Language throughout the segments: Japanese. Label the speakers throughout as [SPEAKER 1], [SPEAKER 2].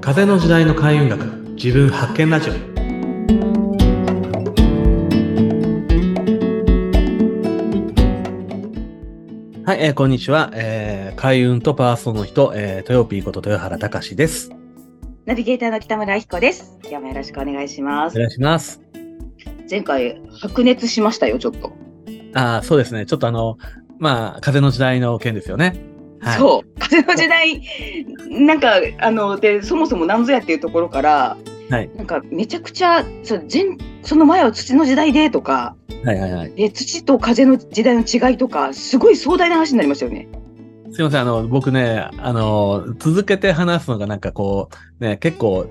[SPEAKER 1] 風の時代の開運学自分発見ラジオはい、えーこんにちは、えー、開運とパーソンの人、えー、豊ピーこと豊原隆です。
[SPEAKER 2] ナビゲーターの北村彦です。今日もよろしくお願いします。
[SPEAKER 1] お願いします。
[SPEAKER 2] 前回白熱しましたよ、ちょっと。
[SPEAKER 1] ああ、そうですね。ちょっとあの、まあ、風の時代の件ですよね。はい。
[SPEAKER 2] そう、風の時代、なんかあのでそもそも何ぞやっていうところから、
[SPEAKER 1] はい
[SPEAKER 2] なんかめちゃくちゃそう前その前は土の時代でとか、
[SPEAKER 1] はいはいはい。
[SPEAKER 2] で土と風の時代の違いとか、すごい壮大な話になりましたよね。
[SPEAKER 1] すいません、あの、僕ね、あの、続けて話すのがなんかこう、ね、結構、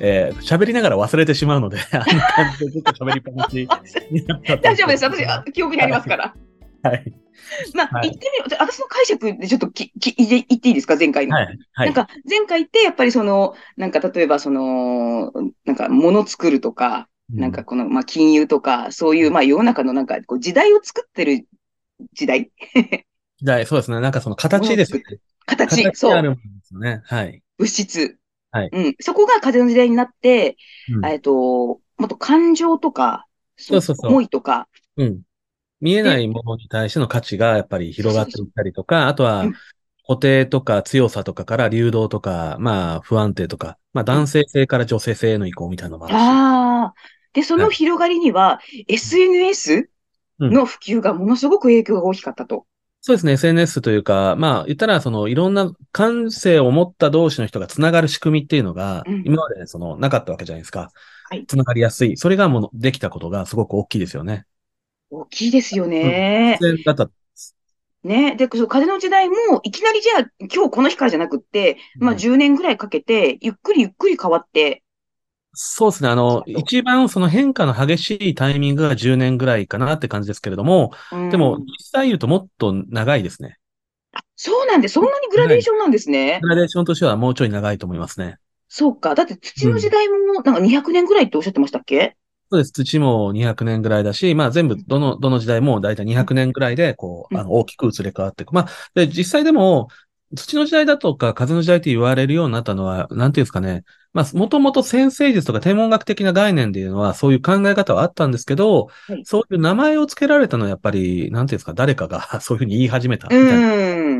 [SPEAKER 1] えー喋りながら忘れてしまうので、あんな感じでずっと喋りっぱなしになった
[SPEAKER 2] 大丈夫です、私あ記憶にありますから。
[SPEAKER 1] はい。
[SPEAKER 2] まあ、
[SPEAKER 1] はい
[SPEAKER 2] 言ってみよう、私の解釈でちょっときき言って言っていいですか、前回の。
[SPEAKER 1] はい。はい。
[SPEAKER 2] なんか前回ってやっぱりそのなんか例えばそのなんか物作るとか、なんかこのまあ金融とかそういうまあ世の中のなんかこう時代を作ってる時代
[SPEAKER 1] 時代、そうですね。なんかその形ですよね。
[SPEAKER 2] 形そう
[SPEAKER 1] 形あるものですよね。はい。
[SPEAKER 2] 物質、
[SPEAKER 1] はい
[SPEAKER 2] うん、そこが風の時代になって、
[SPEAKER 1] うん
[SPEAKER 2] えっともっと感情とか
[SPEAKER 1] そうそうそう
[SPEAKER 2] 思いとか
[SPEAKER 1] うん。見えないものに対しての価値がやっぱり広がっていったりとか、あとは
[SPEAKER 2] うん
[SPEAKER 1] 固定とか強さとかから流動とか、まあ不安定とか、まあ男性性から女性性への移行みたいなのもあるし。
[SPEAKER 2] ああでそ
[SPEAKER 1] はい
[SPEAKER 2] の広がりには SNS
[SPEAKER 1] うん
[SPEAKER 2] の普及がものすごく影響が大きかったと。
[SPEAKER 1] そうですね。SNS というか、まあ言ったらそのいろんな感性を持った同士の人がつながる仕組みっていうのが
[SPEAKER 2] うん、
[SPEAKER 1] 今までそのなかったわけじゃないですか。
[SPEAKER 2] はい
[SPEAKER 1] つながりやすい。それがものできたことがすごく大きいですよね。
[SPEAKER 2] 大きいですよね。
[SPEAKER 1] だった。
[SPEAKER 2] ね。で、そう風の時代も、いきなりじゃあ、今日この日からじゃなくって、まあ
[SPEAKER 1] うん
[SPEAKER 2] 10年ぐらいかけて、ゆっくりゆっくり変わって、
[SPEAKER 1] そうですね。あの、一番その変化の激しいタイミングが10年ぐらいかなって感じですけれども、
[SPEAKER 2] うん
[SPEAKER 1] でも、実際言うともっと長いですね。
[SPEAKER 2] あそうなんで、そんなにグラデーションなんですね。
[SPEAKER 1] グラデーションとしてはもうちょい長いと思いますね。
[SPEAKER 2] そうか。だって土の時代も、なんか200年ぐらいっておっしゃってましたっけ？
[SPEAKER 1] そうです。土も200年ぐらいだし、まあ全部、どの、どの時代もだいたい200年ぐらいで、こう、
[SPEAKER 2] うん
[SPEAKER 1] あの、大きく移り変わっていく。まあ、で、実際でも、土の時代だとか風の時代って言われるようになったのは、なんていうんですかね。まあ、もともと先生術とか天文学的な概念でいうのは、そういう考え方はあったんですけど、
[SPEAKER 2] はい
[SPEAKER 1] そういう名前を付けられたのはやっぱり、なんていうんですか、誰かが そういうふうに言い始めたみ
[SPEAKER 2] う
[SPEAKER 1] たいな。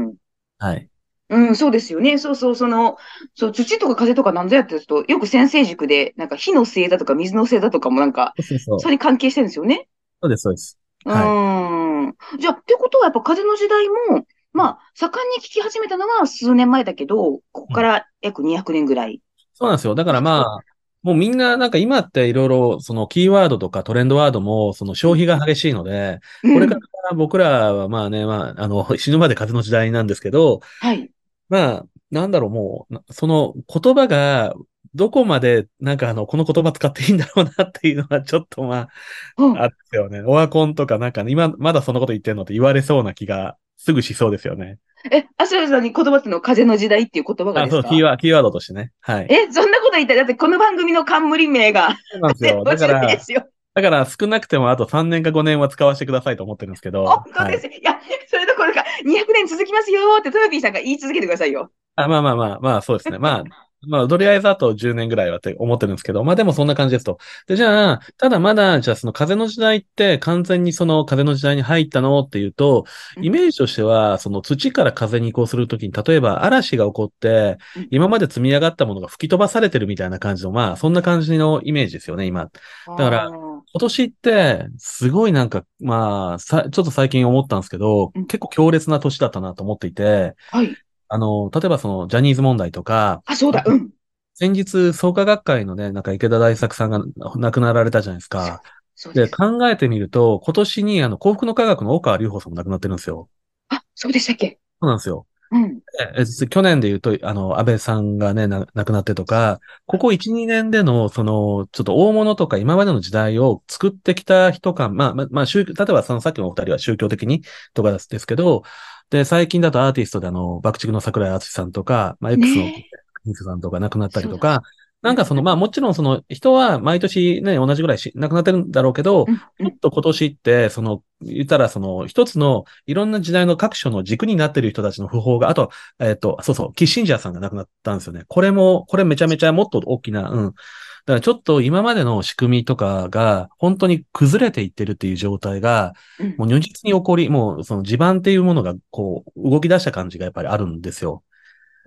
[SPEAKER 2] ん。
[SPEAKER 1] はい。
[SPEAKER 2] うん、そうですよね。そうそう、その、そう、土とか風とかなんぞやってると、よく先生塾で、なんか火のせいだとか水のせいだとかもなんか、
[SPEAKER 1] そうそうそ
[SPEAKER 2] れに関係してるんですよね。
[SPEAKER 1] そうです、そうです。
[SPEAKER 2] う
[SPEAKER 1] は
[SPEAKER 2] ーん。じゃあ、ってことはやっぱ風の時代も、まあ、盛んに聞き始めたのは数年前だけど、ここから約200年ぐらい。
[SPEAKER 1] そうなんですよ。だからまあ、もうみんななんか今っていろいろそのキーワードとかトレンドワードもその消費が激しいので、これから僕らはまあね、まあ、あの、死ぬまで風の時代なんですけど、
[SPEAKER 2] はい。
[SPEAKER 1] まあ、なんだろう、もう、なその言葉がどこまでなんかあの、この言葉使っていいんだろうなっていうのはちょっとま
[SPEAKER 2] うん
[SPEAKER 1] あ、あってよね。オワコンとかなんかね、今まだそのこと言ってんのって言われそうな気がすぐしそうですよね。
[SPEAKER 2] え、アスラさんに言葉ってのは風の時代っていう言葉が
[SPEAKER 1] あ、そう、
[SPEAKER 2] ですか？
[SPEAKER 1] キーワード、キーワードとしてね。はい。
[SPEAKER 2] え、そんなこと言ったら、だってこの番組の冠名が、
[SPEAKER 1] そうなんですよ。だか
[SPEAKER 2] 50
[SPEAKER 1] ら、
[SPEAKER 2] ですよ。
[SPEAKER 1] だから少なくてもあと3年か5年は使わせてくださいと思ってるんですけど。
[SPEAKER 2] 本当
[SPEAKER 1] はい
[SPEAKER 2] です。い、や、それどころか、200年続きますよって、トヨピーさんが言い続けてくださいよ。
[SPEAKER 1] あまあまあまあ、まあそうですね。まあ、まあ、とりあえずあと10年ぐらいはって思ってるんですけど、まあでもそんな感じですと。で、じゃあ、ただまだ、じゃあその風の時代って完全にその風の時代に入ったのっていうと、
[SPEAKER 2] うん
[SPEAKER 1] イメージとしては、その土から風に移行するときに、例えば嵐が起こって
[SPEAKER 2] うん、
[SPEAKER 1] 今まで積み上がったものが吹き飛ばされてるみたいな感じの、まあそんな感じのイメージですよね、今。から今年って、すごいなんか、まあ、さ、ちょっと最近思ったんですけど
[SPEAKER 2] うん、
[SPEAKER 1] 結構強烈な年だったなと思っていて、
[SPEAKER 2] はい。
[SPEAKER 1] あの、例えばその、ジャニーズ問題とか、
[SPEAKER 2] あ、そうだ、うん。
[SPEAKER 1] 先日、創価学会のね、なんか池田大作さんが亡くなられたじゃないですか。で、
[SPEAKER 2] そうです。
[SPEAKER 1] 考えてみると、今年にあの、幸福の科学の大川隆法さんも亡くなってるんですよ。
[SPEAKER 2] あ、そうでしたっけ？
[SPEAKER 1] そうなんですよ。
[SPEAKER 2] うん。
[SPEAKER 1] ええ去年で言うと、あの、安倍さんがね、な亡くなってとか、ここ1、2年での、その、ちょっと大物とか今までの時代を作ってきた人か、まあ、まあ、まあ、宗教、例えばそのさっきのお二人は宗教的にとかですけど、で、最近だとアーティストであの、爆竹の桜井敦さんとか、まあ、X の
[SPEAKER 2] ね
[SPEAKER 1] さんとか亡くなったりとか、なんかその、まあもちろんその人は毎年ね、同じぐらいし亡くなってるんだろうけど、
[SPEAKER 2] うん
[SPEAKER 1] ちょっと今年って、その、言ったらその一つのいろんな時代の各所の軸になってる人たちの訃報が、あと、えっ、と、そうそう、キッシンジャーさんが亡くなったんですよね。これも、これめちゃめちゃもっと大きな、うん。だからちょっと今までの仕組みとかが本当に崩れていってるっていう状態が、
[SPEAKER 2] うん
[SPEAKER 1] もう如実に起こり、もうその地盤っていうものがこう動き出した感じがやっぱりあるんですよ。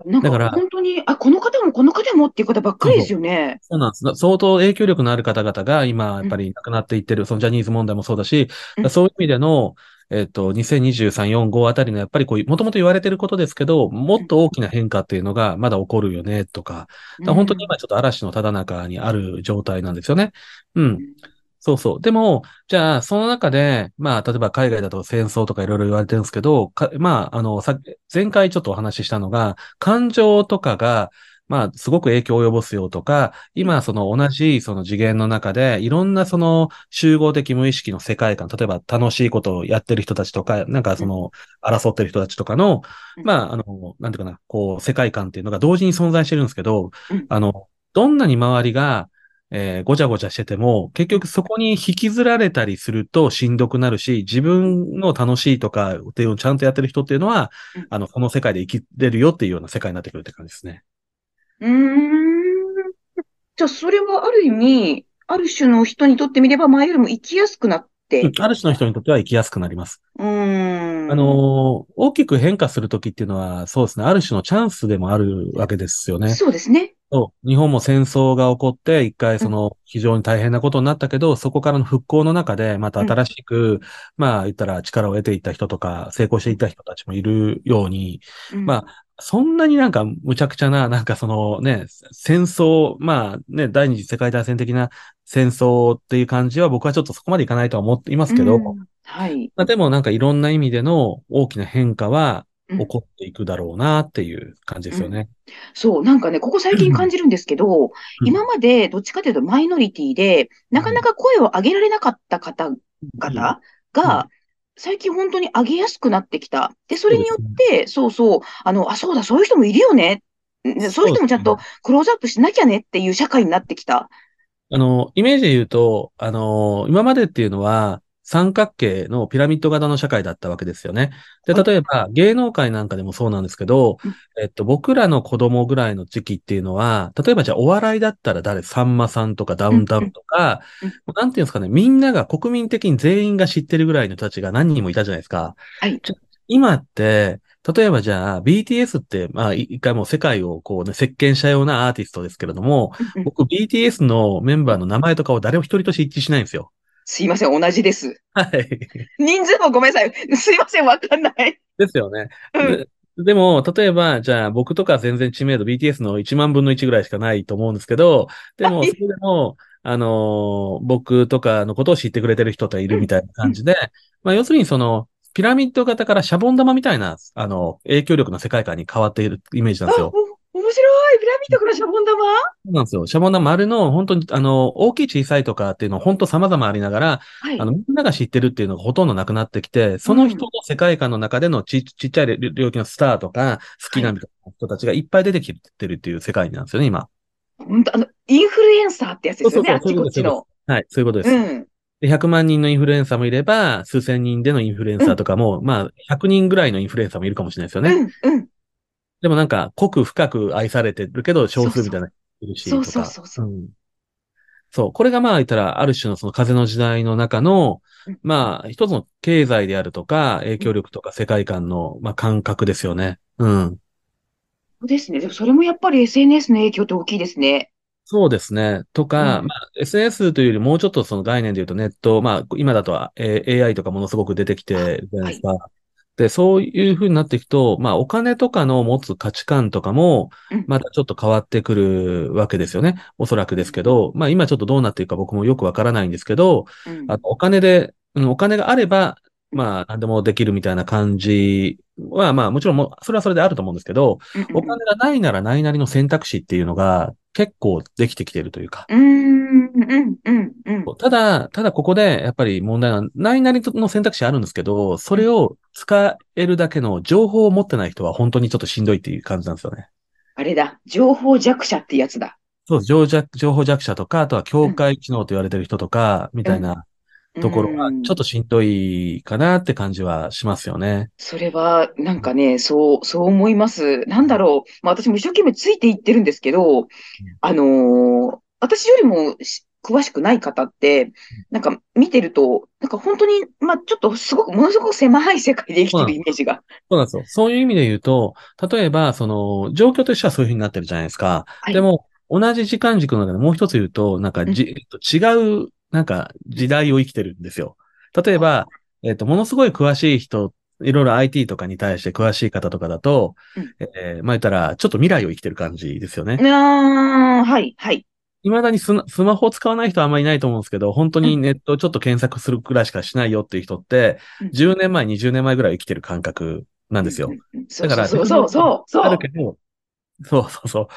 [SPEAKER 2] なんか
[SPEAKER 1] だから
[SPEAKER 2] 本当に、あ、この方もこの方もっていう方ばっかりですよね。
[SPEAKER 1] そうなんです。相当影響力のある方々が今、やっぱり亡くなっていってる、そのジャニーズ問題もそうだし、
[SPEAKER 2] うん
[SPEAKER 1] そういう意味での、えっと、2023、4、5あたりのやっぱりこうもともと言われてることですけど、もっと大きな変化っていうのがまだ起こるよね、とか。だから本当に今ちょっと嵐のただ中にある状態なんですよね。うん。
[SPEAKER 2] うん
[SPEAKER 1] そうそう。でも、じゃあ、その中で、まあ、例えば海外だと戦争とかいろいろ言われてるんですけど、かまあ、あの、さ、前回ちょっとお話ししたのが、感情とかが、まあ、すごく影響を及ぼすよとか、今、その同じその次元の中で、いろんなその集合的無意識の世界観、例えば楽しいことをやってる人たちとか、なんかその、争ってる人たちとかの、
[SPEAKER 2] うん。
[SPEAKER 1] まあ、あの、なんていうかな、こう、世界観っていうのが同時に存在してるんですけど
[SPEAKER 2] うん、
[SPEAKER 1] あの、どんなに周りが、えーごちゃごちゃしてても、結局そこに引きずられたりするとしんどくなるし、自分の楽しいとかっていうのをちゃんとやってる人っていうのは
[SPEAKER 2] うん、
[SPEAKER 1] あの、この世界で生きれるよっていうような世界になってくるって感じですね。
[SPEAKER 2] うーん。じゃあ、それはある意味、ある種の人にとってみれば前よりも生きやすくなって。
[SPEAKER 1] うんある種の人にとっては生きやすくなります。
[SPEAKER 2] うーん。
[SPEAKER 1] あのー大きく変化するときっていうのは、そうですね、ある種のチャンスでもあるわけですよね。
[SPEAKER 2] そうですね。
[SPEAKER 1] そう。日本も戦争が起こって、一回その非常に大変なことになったけど、そこからの復興の中で、また新しく、まあ言ったら力を得ていった人とか、成功していった人たちもいるように、
[SPEAKER 2] うん
[SPEAKER 1] まあ、そんなになんか無茶苦茶な、なんかそのね、戦争、まあね、第二次世界大戦的な戦争っていう感じは僕はちょっとそこまでいかないとは思っていますけど、
[SPEAKER 2] うん。はい。
[SPEAKER 1] まあ、でもなんかいろんな意味での大きな変化は
[SPEAKER 2] うん。
[SPEAKER 1] 起こっていくだろうなっていう感じですよね。
[SPEAKER 2] そう、なんかね、ここ最近感じるんですけど、
[SPEAKER 1] うん。
[SPEAKER 2] 今までどっちかというとマイノリティで、なかなか声を上げられなかった方々が、最近本当に上げやすくなってきた。で、それによって、そうそう、あの、あ、そうだ、そういう人もいるよね。ねそういう人もちゃんとクローズアップしなきゃねっていう社会になってきた。
[SPEAKER 1] あの、イメージで言うと、あの、今までっていうのは、三角形のピラミッド型の社会だったわけですよね。で、
[SPEAKER 2] はい
[SPEAKER 1] 例えば芸能界なんかでもそうなんですけど
[SPEAKER 2] うん、
[SPEAKER 1] えっと、僕らの子供ぐらいの時期っていうのは、例えばじゃあお笑いだったら誰さんまさんとかダウンタウンとかなんていうんですかね、みんなが国民的に全員が知ってるぐらいの人たちが何人もいたじゃないですか。
[SPEAKER 2] はい。
[SPEAKER 1] 今って、例えばじゃあ BTS って、まあい一回もう世界をこうね、席巻したようなアーティストですけれども、僕 BTS のメンバーの名前とかを誰も一人として一致しないんですよ。
[SPEAKER 2] すいません、同じです。
[SPEAKER 1] はい。
[SPEAKER 2] 人数もごめんなさい。すいません、わかんない。
[SPEAKER 1] ですよね。
[SPEAKER 2] うん。
[SPEAKER 1] ででも、例えば、じゃあ僕とか全然知名度 BTS の1万分の1ぐらいしかないと思うんですけど、でも、
[SPEAKER 2] はい
[SPEAKER 1] それでも、あのー僕とかのことを知ってくれてる人っているみたいな感じで、まあ要するにその、ピラミッド型からシャボン玉みたいな、あの、影響力の世界観に変わっているイメージなんです
[SPEAKER 2] あ、
[SPEAKER 1] よ。
[SPEAKER 2] お、面白い。ピラミッドからシャボン玉？
[SPEAKER 1] そうなんですよ。シャボン玉丸の、本当に、あの、大きい小さいとかっていうの本当様々ありながら、
[SPEAKER 2] はい
[SPEAKER 1] あの、みんなが知ってるっていうのがほとんどなくなってきて、その人の世界観の中でのちちっちゃい領域のスターとか、好きなみたいな人たちがいっぱい出てきてるっていう世界なんですよね、今。
[SPEAKER 2] 本当あの、インフルエンサーってやつですよね、あっち
[SPEAKER 1] そうそうそう
[SPEAKER 2] こっちの。
[SPEAKER 1] はい、そういうことです。
[SPEAKER 2] うん。
[SPEAKER 1] で100万人のインフルエンサーもいれば、数千人でのインフルエンサーとかも、まあ、100人ぐらいのインフルエンサーもいるかもしれないですよね。
[SPEAKER 2] うん、うん。
[SPEAKER 1] でもなんか、濃く深く愛されてるけど、少数みたいな人いるし、
[SPEAKER 2] そう
[SPEAKER 1] とか。
[SPEAKER 2] そうそうそう
[SPEAKER 1] うんそう。これがまあ言ったら、ある種のその風の時代の中の
[SPEAKER 2] うん、
[SPEAKER 1] まあ、一つの経済であるとか、影響力とか世界観の、まあ、感覚ですよね。うん。
[SPEAKER 2] そうですね。でもそれもやっぱり SNS の影響って大きいですね。
[SPEAKER 1] そうですね。とか、
[SPEAKER 2] うん
[SPEAKER 1] まあ、SNS というよりもうちょっとその概念で言うとネット、まあ、今だと、えー AI とかものすごく出てきてるじゃないですか。で、そういう風になっていくと、まあ、お金とかの持つ価値観とかも
[SPEAKER 2] うん、
[SPEAKER 1] またちょっと変わってくるわけですよね。おそらくですけど、まあ、今ちょっとどうなっていくか僕もよくわからないんですけど、
[SPEAKER 2] うん。
[SPEAKER 1] あのお金で、うん、お金があれば、まあ、何でもできるみたいな感じは、まあ、もちろんもう、それはそれであると思うんですけど、
[SPEAKER 2] うん
[SPEAKER 1] お金がないならないなりの選択肢っていうのが結構できてきているというか。ただ、ただここでやっぱり問題は、ないなりの選択肢あるんですけど、それを使えるだけの情報を持ってない人は本当にちょっとしんどいっていう感じなんですよね。
[SPEAKER 2] あれだ。情報弱者ってやつだ。
[SPEAKER 1] そう、情弱、情報弱者とか、あとは境
[SPEAKER 2] うん、
[SPEAKER 1] 界知能と言われてる人とか、み
[SPEAKER 2] うん、
[SPEAKER 1] たいな
[SPEAKER 2] う
[SPEAKER 1] ところは、ちょっ
[SPEAKER 2] ん。
[SPEAKER 1] としんどいかなって感じはしますよね。
[SPEAKER 2] それは、なんかね、そう、そう思います。なんだろう。まあ私も一生懸命ついていってるんですけど、あのー私よりもし詳しくない方って、なんか見てると、なんか本当に、まあちょっとすごく、ものすごく狭い世界で生きてるイメージが。
[SPEAKER 1] そうなんですよ。そういう意味で言うと、例えば、その、状況としてはそういうふうになってるじゃないですか。
[SPEAKER 2] はい。
[SPEAKER 1] でも、同じ時間軸の中でもう一つ言うと、なんか
[SPEAKER 2] うん。
[SPEAKER 1] じ、えっと違う、なんか時代を生きてるんですよ。例えば、えっと、ものすごい詳しい人、いろいろ IT とかに対して詳しい方とかだと、
[SPEAKER 2] うん。
[SPEAKER 1] えーまあ言ったら、ちょっと未来を生きてる感じですよね。
[SPEAKER 2] ああ、はい、はい。
[SPEAKER 1] 未だにスマ、スマホを使わない人はあんまりいないと思うんですけど、本当
[SPEAKER 2] うん、
[SPEAKER 1] にネットをちょっと検索するくらいしかしないよっていう人って、
[SPEAKER 2] うん、
[SPEAKER 1] 10年前、20年前ぐらい生きてる感覚なん
[SPEAKER 2] うん、
[SPEAKER 1] ですよ。
[SPEAKER 2] うん。
[SPEAKER 1] だから、テ
[SPEAKER 2] そうそうそう、そう、
[SPEAKER 1] ある
[SPEAKER 2] そ
[SPEAKER 1] けど、そうそうそ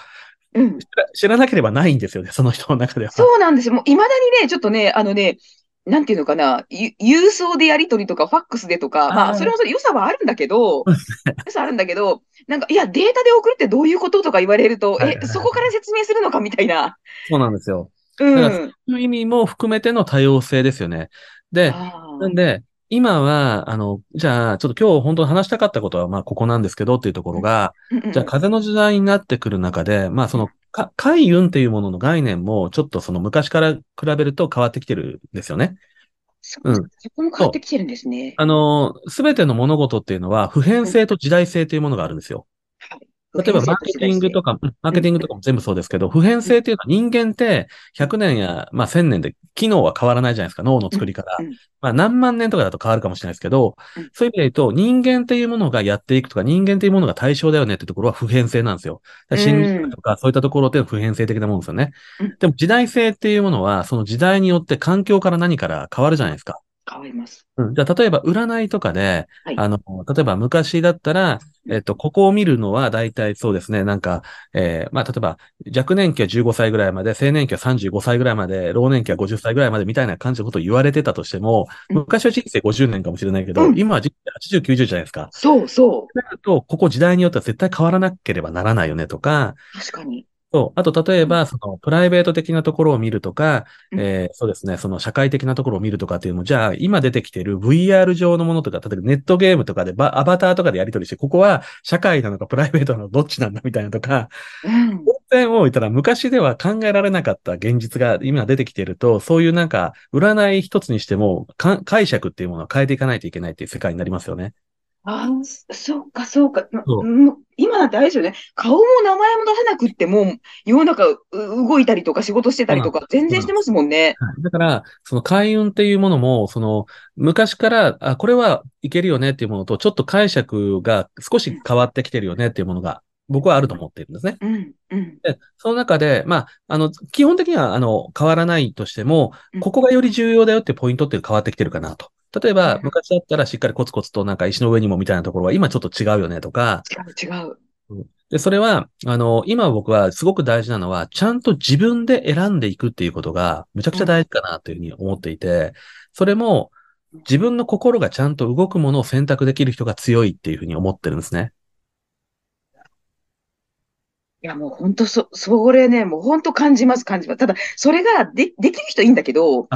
[SPEAKER 1] う。
[SPEAKER 2] ん。
[SPEAKER 1] 知ら知らなければないんですよね、その人の中では。
[SPEAKER 2] そうなんですよ。もう未だにね、ちょっとね、あのね、なんていうのかな、ゆ郵送でやり取りとか、ファックスでとか、まあ、それもそれ良さはあるんだけど。良さあるんだけど、なんか、いや、データで送るってどういうこととか言われると、
[SPEAKER 1] はい
[SPEAKER 2] え、
[SPEAKER 1] はいはい。
[SPEAKER 2] そこから説明するのかみたいな。
[SPEAKER 1] そうなんですよ。
[SPEAKER 2] う
[SPEAKER 1] だから、そ
[SPEAKER 2] ん。
[SPEAKER 1] ういう意味も含めての多様性ですよね。で、なんで、今は、あの、じゃあ、ちょっと今日本当に話したかったことは、まあ、ここなんですけどっていうとこ
[SPEAKER 2] うん、
[SPEAKER 1] ろが、じゃあ、
[SPEAKER 2] うん、
[SPEAKER 1] 風の時代になってくる中で、まあ、そ
[SPEAKER 2] うん。
[SPEAKER 1] の、か、海運っていうものの概念も、ちょっとその昔から比べると変わってきてるんですよね。
[SPEAKER 2] そ、
[SPEAKER 1] うん。
[SPEAKER 2] そこも変わっ。てきてるんですね。
[SPEAKER 1] あの、すべての物事っていうのは、普遍
[SPEAKER 2] うん。
[SPEAKER 1] 性と時代性というものがあるんですよ。例えば、マーケティング。とか、うんマー
[SPEAKER 2] うん、
[SPEAKER 1] ケティングとかも全部そうですけど、普遍
[SPEAKER 2] うん、
[SPEAKER 1] 性っていうのは人間って
[SPEAKER 2] うん、
[SPEAKER 1] 100年や、まあ1000年で機能は変わらないじゃないですか、脳の
[SPEAKER 2] うん、
[SPEAKER 1] 作りから。
[SPEAKER 2] うん、
[SPEAKER 1] まあ何万年とかだと変わるかもしれないですけど、
[SPEAKER 2] うん、
[SPEAKER 1] そういう意味で言うと、人間っていうものがやっていくとか、人間っていうものが対象だよねってところは普遍性なんですよ。心理学
[SPEAKER 2] ん、
[SPEAKER 1] とかそういったところって普遍性的なものですよね。
[SPEAKER 2] うん。
[SPEAKER 1] でも時代性っていうものは、その時代によって環境から何から変わるじゃないですか。
[SPEAKER 2] 変わります。
[SPEAKER 1] うん、じゃあ、例えば占いとかで、
[SPEAKER 2] はい。
[SPEAKER 1] あの、例えば昔だったら、えっと、ここを見るのは大体そうですね、なんか、えーまあ、例えば、若年期は15歳ぐらいまで、青年期は35歳ぐらいまで、老年期は50歳ぐらいまでみたいな感じのことを言われてたとしても、
[SPEAKER 2] うん、
[SPEAKER 1] 昔は人生50年かもしれないけど、
[SPEAKER 2] うん。
[SPEAKER 1] 今は人生80、90じゃないですか。
[SPEAKER 2] そうそ
[SPEAKER 1] だと、ここ時代によっては絶対変わらなければならないよねとか、
[SPEAKER 2] う。確かに。
[SPEAKER 1] そう。あと、例え
[SPEAKER 2] うん、
[SPEAKER 1] ば、その、プライベート的なところを見るとか、
[SPEAKER 2] うん。
[SPEAKER 1] えーそうですね、その、社会的なところを見るとかっていうのも、じゃあ、今出てきている VR 上のものとか、例えばネットゲームとかでバ、アバターとかでやり取りして、ここは社会なのかプライベートなのかどっちなんだみたいなとか、
[SPEAKER 2] うん。
[SPEAKER 1] 当然もう言ったら昔では考えられなかった現実が今出てきていると、そういうなんか、占い一つにしても、か解釈っていうものを変えていかないといけないっていう世界になりますよね。
[SPEAKER 2] ああ、そそうか、そうか。ま
[SPEAKER 1] そう。
[SPEAKER 2] うん今だってあれですよね。顔も名前も出さなくっても、世の中う動いたりとか仕事してた。りとか、全然してま
[SPEAKER 1] す。
[SPEAKER 2] すもんね。
[SPEAKER 1] はいだから、その開運っていうものも、その、昔から、あ、これはいけるよねっていうものと、ちょっと解釈が少し変わってきてるよねっていうものが、僕はあると思っているんですね。
[SPEAKER 2] うん、うん、
[SPEAKER 1] で、その中で、まあ、あの、基本的には、あの、変わらないとしても、
[SPEAKER 2] うん、
[SPEAKER 1] ここがより重要だよっていうポイントって変わってきてるかなと。例えば、昔だったらしっかりコツコツとなんか石の上にもみたいなところは今ちょっと違うよねとか、
[SPEAKER 2] 違う、違う。
[SPEAKER 1] うんで、それは、あの、今僕はすごく大事なのは、ちゃんと自分で選んでいくっていうことが、むちゃくちゃ
[SPEAKER 2] うん、
[SPEAKER 1] 大事かなというふうに思っていて、それも、自分の心がちゃんと動くものを選択できる人が強いっていうふうに思ってるんですね。
[SPEAKER 2] いや、もう本当そ、それね、もう本当感じます、感じます。ただ、それがで、できる人いいんだけど、
[SPEAKER 1] で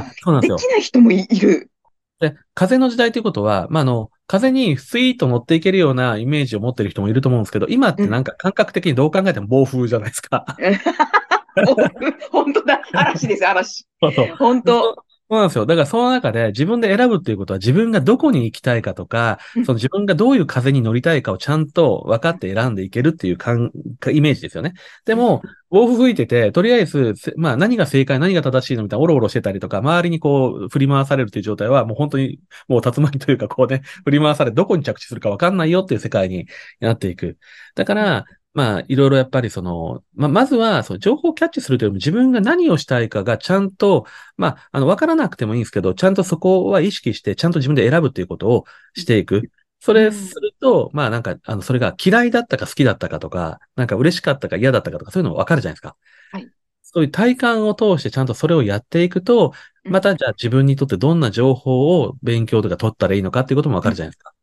[SPEAKER 2] き
[SPEAKER 1] よ。
[SPEAKER 2] ない人もい、いる。
[SPEAKER 1] で、風の時代ということは、まあ、あの、風にスイーッと乗っていけるようなイメージを持ってる人もいると思うんですけど、今っ
[SPEAKER 2] うん。
[SPEAKER 1] てなんか感覚的にどう考えても暴風じゃないですか。
[SPEAKER 2] 本当だ。嵐です、嵐。
[SPEAKER 1] そうそう。そ
[SPEAKER 2] 本当。
[SPEAKER 1] そうなんですよ。だからその中で自分で選ぶっていうことは自分がどこに行きたいかとか、
[SPEAKER 2] うん
[SPEAKER 1] その自分がどういう風に乗りたいかをちゃんと分かって選んでいけるっていう感イメージですよね。でも、暴風吹いてて、とりあえず、せまあ何が正解、何が正しいのみたいな、おろおろしてたりとか、周りにこう振り回されるという状態は、もう本当にもう竜巻というかこうね、振り回され、どこに着地するか分かんないよっていう世界になっていく。だか
[SPEAKER 2] うん
[SPEAKER 1] ら、まあ、いろいろやっぱりその、まあ、まずは、その情報をキャッチするというよりも自分が何をしたいかがちゃんと、まあ、あの、わからなくてもいいんですけど、ちゃんとそこは意識して、ちゃんと自分で選ぶっていうことをしていく。それす
[SPEAKER 2] うん。
[SPEAKER 1] ると、まあなんか、あの、それが嫌いだったか好きだったかとか、なんか嬉しかったか嫌だったかとか、そういうのもわかるじゃないですか。
[SPEAKER 2] はい。
[SPEAKER 1] そういう体感を通してちゃんとそれをやっていくと、
[SPEAKER 2] うん。
[SPEAKER 1] またじゃあ自分にとってどんな情報を勉強とか取ったらいいのかっていうこともわか
[SPEAKER 2] うん。
[SPEAKER 1] るじゃないですか。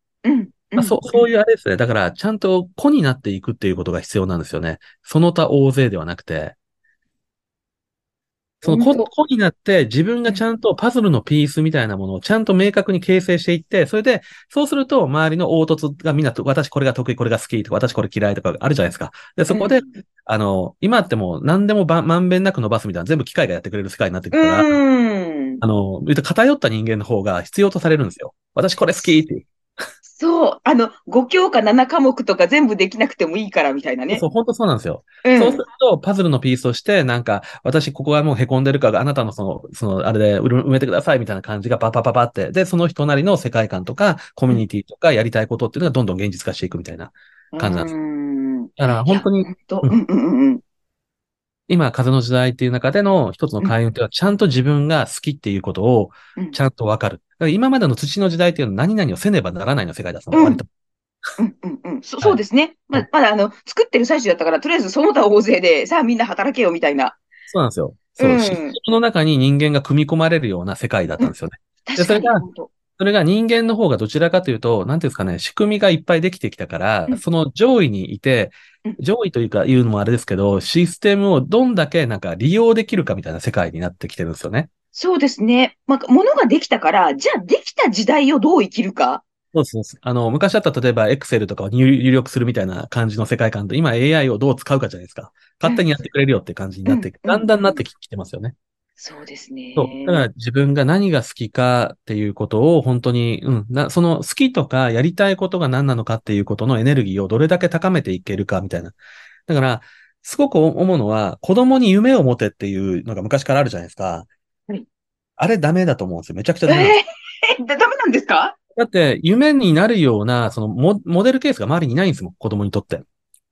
[SPEAKER 1] まあ、
[SPEAKER 2] ん。
[SPEAKER 1] そう、そういうあれですね。だから、ちゃんと子になっていくっていうことが必要なんですよね。その他大勢ではなくて。その子子になって自分がちゃんとパズルのピースみたいなものをちゃんと明確に形成していって、それで、そうすると周りの凹凸がみんなと、私これが得意、これが好きとか、私これ嫌いとかあるじゃないですか。で、そこで、あの、今ってもう何でもばまんべんなく伸ばすみたいな全部機械がやってくれる世界になってく
[SPEAKER 2] う
[SPEAKER 1] るから、
[SPEAKER 2] ん。
[SPEAKER 1] あの、言うと偏った人間の方が必要とされるんですよ。私これ好きって。
[SPEAKER 2] そう。あの、5教科7科目とか全部できなくてもいいからみたいなね。
[SPEAKER 1] そう、本当そうなんですよ。
[SPEAKER 2] うん
[SPEAKER 1] そうすると、パズルのピースとして、なんか、私ここがもう凹んでるから、あなたのその、その、あれで埋めてくださいみたいな感じがパパパパって、で、その人なりの世界観とか、コミュニティとか、やりたいことっていうのがどんどん現実化していくみたいな感じなんです。
[SPEAKER 2] うん
[SPEAKER 1] だから、本当に
[SPEAKER 2] うんうんうんうん。
[SPEAKER 1] 今、風の時代っていう中での一つの開運っていうのは、ちゃんと自分が好きっていうことを
[SPEAKER 2] うん、
[SPEAKER 1] ちゃんとわかる。だから今までの土の時代っていうのは何々をせねばならないの世界だったの、
[SPEAKER 2] うん
[SPEAKER 1] 割と。
[SPEAKER 2] うんうんうん。そ そうですね。まあ、まだあの、作ってる最中だったから、とりあえずその他大勢で、さあみんな働けよみたいな。
[SPEAKER 1] そうなんですよ。そう、
[SPEAKER 2] うん
[SPEAKER 1] の中に人間が組み込まれるような世界だったんですよね。
[SPEAKER 2] 確かに、
[SPEAKER 1] それが。それが人間の方がどちらかというと、なんていうんですかね、仕組みがいっぱいできてきたから、
[SPEAKER 2] うん
[SPEAKER 1] その上位にいて
[SPEAKER 2] うん、
[SPEAKER 1] 上位というか言うのもあれですけど、システムをどんだけなんか利用できるかみたいな世界になってきてるんですよね。
[SPEAKER 2] そうですね。まあ、ものができたから、じゃあできた時代をどう生きるか。
[SPEAKER 1] そうです。あの、昔だったら例えば Excel とかを入入力するみたいな感じの世界観と、今 AI をどう使うかじゃないですか。勝手にやってくれるよって感じになって、
[SPEAKER 2] うん
[SPEAKER 1] だんだんなってきてますよね。
[SPEAKER 2] そうですね。
[SPEAKER 1] そう。だから自分が何が好きかっていうことを本当に、うん、な、その好きとかやりたいことが何なのかっていうことのエネルギーをどれだけ高めていけるかみたいな。だから、すごく思うのは、子供に夢を持てっていうのが昔からあるじゃないですか。
[SPEAKER 2] はい
[SPEAKER 1] あれダメだと思うんですよ。めちゃくちゃダメなんです。
[SPEAKER 2] えー、だダメなんですか？
[SPEAKER 1] だって、夢になるような、そのモ、モデルケースが周りにいないんですもん、子供にとって。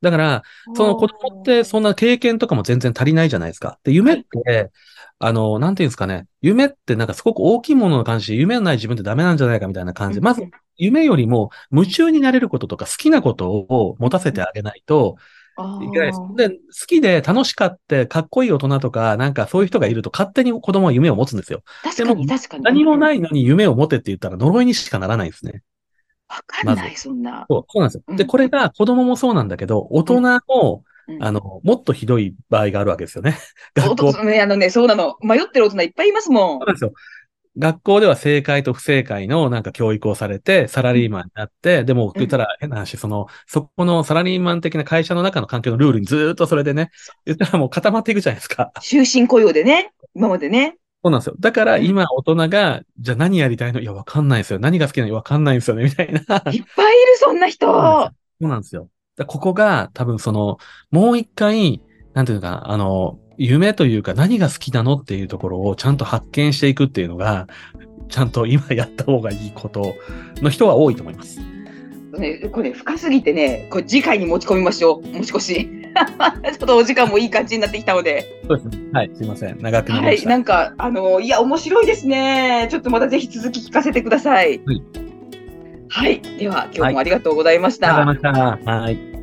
[SPEAKER 1] だから、その子供ってそんな経験とかも全然足りないじゃないですか。で、夢って、あの、なんていうんですかね。夢ってなんかすごく大きいものの感じで、夢のない自分ってダメなんじゃないかみたいな感じで、まず、夢よりも夢中になれることとか好きなことを持たせてあげないと
[SPEAKER 2] あ
[SPEAKER 1] いけないです
[SPEAKER 2] ー。
[SPEAKER 1] で、好きで楽しかってかっこいい大人とか、なんかそういう人がいると勝手に子供は夢を持つんですよ。
[SPEAKER 2] 確かに、確かに。。
[SPEAKER 1] 何もないいのに夢を持てって言ったら呪いにしかならないんですね。
[SPEAKER 2] わかんない、そんな。
[SPEAKER 1] そう、そうなんですよ。で、
[SPEAKER 2] うん
[SPEAKER 1] これが子供もそうなんだけど、大人も、
[SPEAKER 2] うん
[SPEAKER 1] あの、もっとひどい場合があるわけですよね。
[SPEAKER 2] お
[SPEAKER 1] 学校。
[SPEAKER 2] とね、あのね、そうなの。迷ってる大人いっぱいいますもん
[SPEAKER 1] そう。なんですよ。学校では正解と不正解のなんか教育をされて、サラリーマンになって、でも言ったら変な話、その、そこのサラリーマン的な会社の中の環境のルールにずーっとそれでね、言ったらもう固まっていくじゃないですか。
[SPEAKER 2] 終身雇用でね、今までね。
[SPEAKER 1] そうなんですよ。だから
[SPEAKER 2] うん
[SPEAKER 1] 今大人が、じゃあ何やりたいの？いや、わかんないですよ。何が好きなの？わかんないんですよね、みたいな。
[SPEAKER 2] いっぱいいる、そんな人。
[SPEAKER 1] そうなんですよ。だここが多分その、もう一回、なんていうのかな、あの、夢というか何が好きなのっていうところをちゃんと発見していくっていうのが、ちゃんと今やった方がいいことの人は多いと思います。
[SPEAKER 2] ね、これ深すぎてね、これ次回に持ち込みましょう。持ち越し。ちょっとお時間もいい感じになってきたので。
[SPEAKER 1] そうですね。はい、すいません。長くなり
[SPEAKER 2] はい、
[SPEAKER 1] ました。
[SPEAKER 2] なんか、あの、いや、面白いですね。ちょっとまたぜひ続き聞かせてください。
[SPEAKER 1] はい。
[SPEAKER 2] はい。では、今日もありがとうございました。
[SPEAKER 1] ありがとうございました。はい。